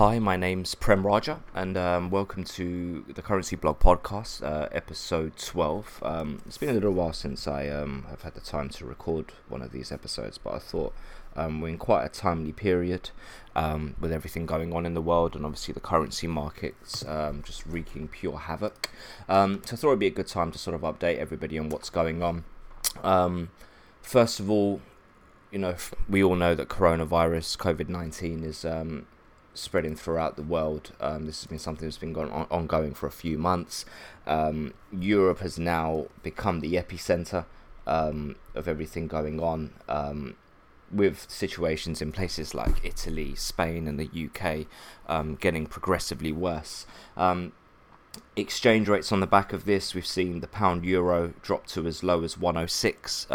Hi, my name's Prem Raja, and um, welcome to the Currency Blog podcast, uh, episode 12. Um, it's been a little while since I um, have had the time to record one of these episodes, but I thought um, we're in quite a timely period um, with everything going on in the world, and obviously the currency markets um, just wreaking pure havoc. so I thought it'd be a good time to sort of update everybody on what's going on. first of all, you know, we all know that coronavirus, COVID 19, is spreading throughout the world. Um, this has been something that's been on, ongoing for a few months. Um, Europe has now become the epicenter um, of everything going on. Um, with situations in places like Italy, Spain, and the UK um, getting progressively worse. Um, exchange rates on the back of this, we've seen the pound euro drop to as low as 106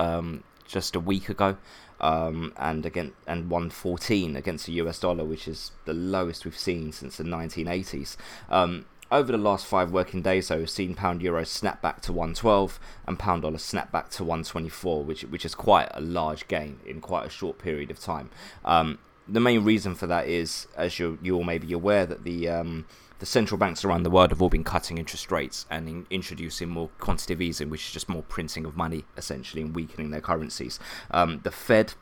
just a week ago um, and again and 114 against the US dollar, which is the lowest we've seen since the 1980s. Um, over the last five working days, though, we've seen pound euro snap back to 112 and pound dollar snap back to 124, which which is quite a large gain in quite a short period of time. Um, the main reason for that is, as you you all may be aware, that the um, the central banks around the world have all been cutting interest rates and in introducing more quantitative easing, which is just more printing of money, essentially, and weakening their currencies. Um, the Fed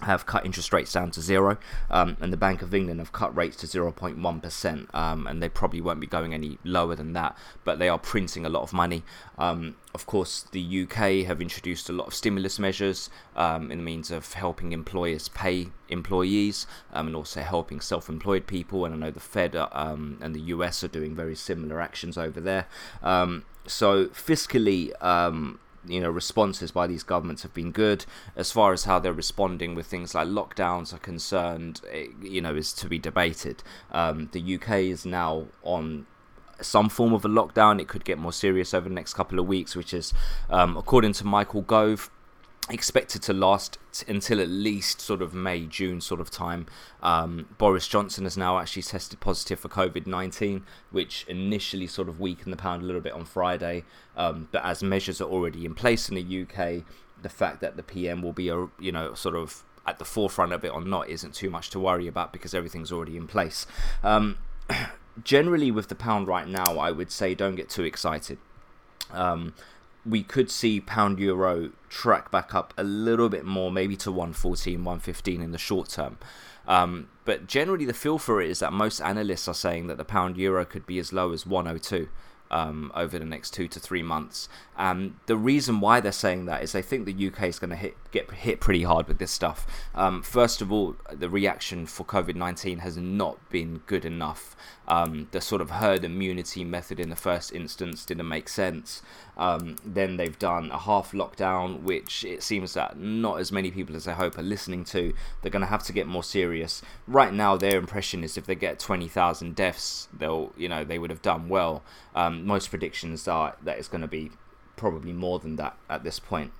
have cut interest rates down to zero, um, and the Bank of England have cut rates to 0.1%, um, and they probably won't be going any lower than that, but they are printing a lot of money. Um, of course, the UK have introduced a lot of stimulus measures um, in the means of helping employers pay employees um, and also helping self employed people, and I know the Fed um, and the US are doing very similar actions over there. so, fiscally, you know responses by these governments have been good. As far as how they're responding with things like lockdowns are concerned it, you know is to be debated. Um, the UK is now on some form of a lockdown. It could get more serious over the next couple of weeks which is um, according to Michael Gove expected to last t- until at least sort of May, June sort of time. Um, Boris Johnson has now actually tested positive for COVID 19, which initially sort of weakened the pound a little bit on Friday. Um, but as measures are already in place in the UK, the fact that the PM will be, a, you know, sort of at the forefront of it or not isn't too much to worry about because everything's already in place. Um, generally, with the pound right now, I would say don't get too excited. Um, we could see pound euro track back up a little bit more, maybe to 114, 115 in the short term. Um, but generally, the feel for it is that most analysts are saying that the pound euro could be as low as 102 um, over the next two to three months. Um, the reason why they're saying that is they think the UK is going to get hit pretty hard with this stuff. Um, first of all, the reaction for COVID nineteen has not been good enough. Um, the sort of herd immunity method in the first instance didn't make sense. Um, then they've done a half lockdown, which it seems that not as many people as I hope are listening to. They're going to have to get more serious. Right now, their impression is if they get twenty thousand deaths, they'll you know they would have done well. Um, most predictions are that it's going to be probably more than that at this point.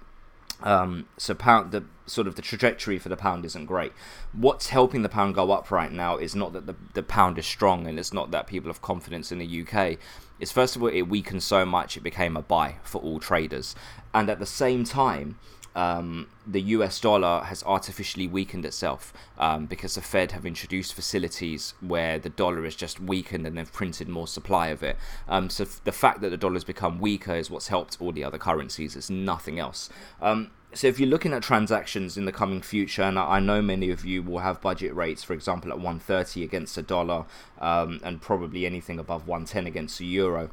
Um, so pound the sort of the trajectory for the pound isn't great. What's helping the pound go up right now is not that the, the pound is strong and it's not that people have confidence in the UK. It's first of all it weakened so much it became a buy for all traders, and at the same time um, the US dollar has artificially weakened itself um, because the Fed have introduced facilities where the dollar is just weakened and they've printed more supply of it. Um, so f- the fact that the dollar has become weaker is what's helped all the other currencies. It's nothing else. Um, so if you're looking at transactions in the coming future, and I know many of you will have budget rates, for example, at 130 against the dollar, um, and probably anything above 110 against the euro,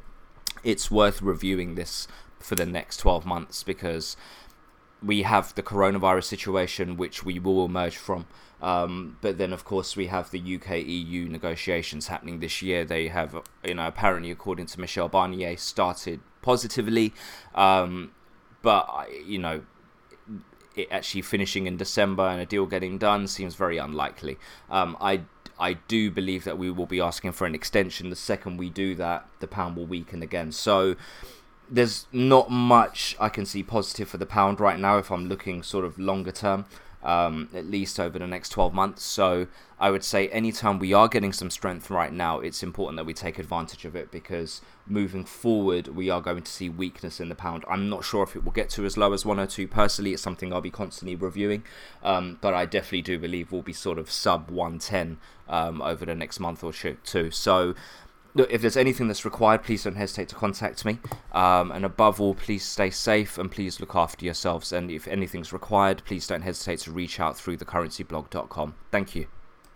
it's worth reviewing this for the next 12 months because we have the coronavirus situation, which we will emerge from. Um, but then, of course, we have the UK EU negotiations happening this year. They have, you know, apparently, according to Michel Barnier, started positively. Um, but, you know, it actually finishing in December and a deal getting done seems very unlikely. Um, I I do believe that we will be asking for an extension. The second we do that, the pound will weaken again. So there's not much I can see positive for the pound right now if I'm looking sort of longer term. um, at least over the next 12 months. So I would say anytime we are getting some strength right now, it's important that we take advantage of it because moving forward, we are going to see weakness in the pound. I'm not sure if it will get to as low as 102. Personally, it's something I'll be constantly reviewing, um, but I definitely do believe we'll be sort of sub 110 um, over the next month or two. So look, if there's anything that's required, please don't hesitate to contact me. Um, and above all, please stay safe and please look after yourselves. And if anything's required, please don't hesitate to reach out through thecurrencyblog.com. Thank you.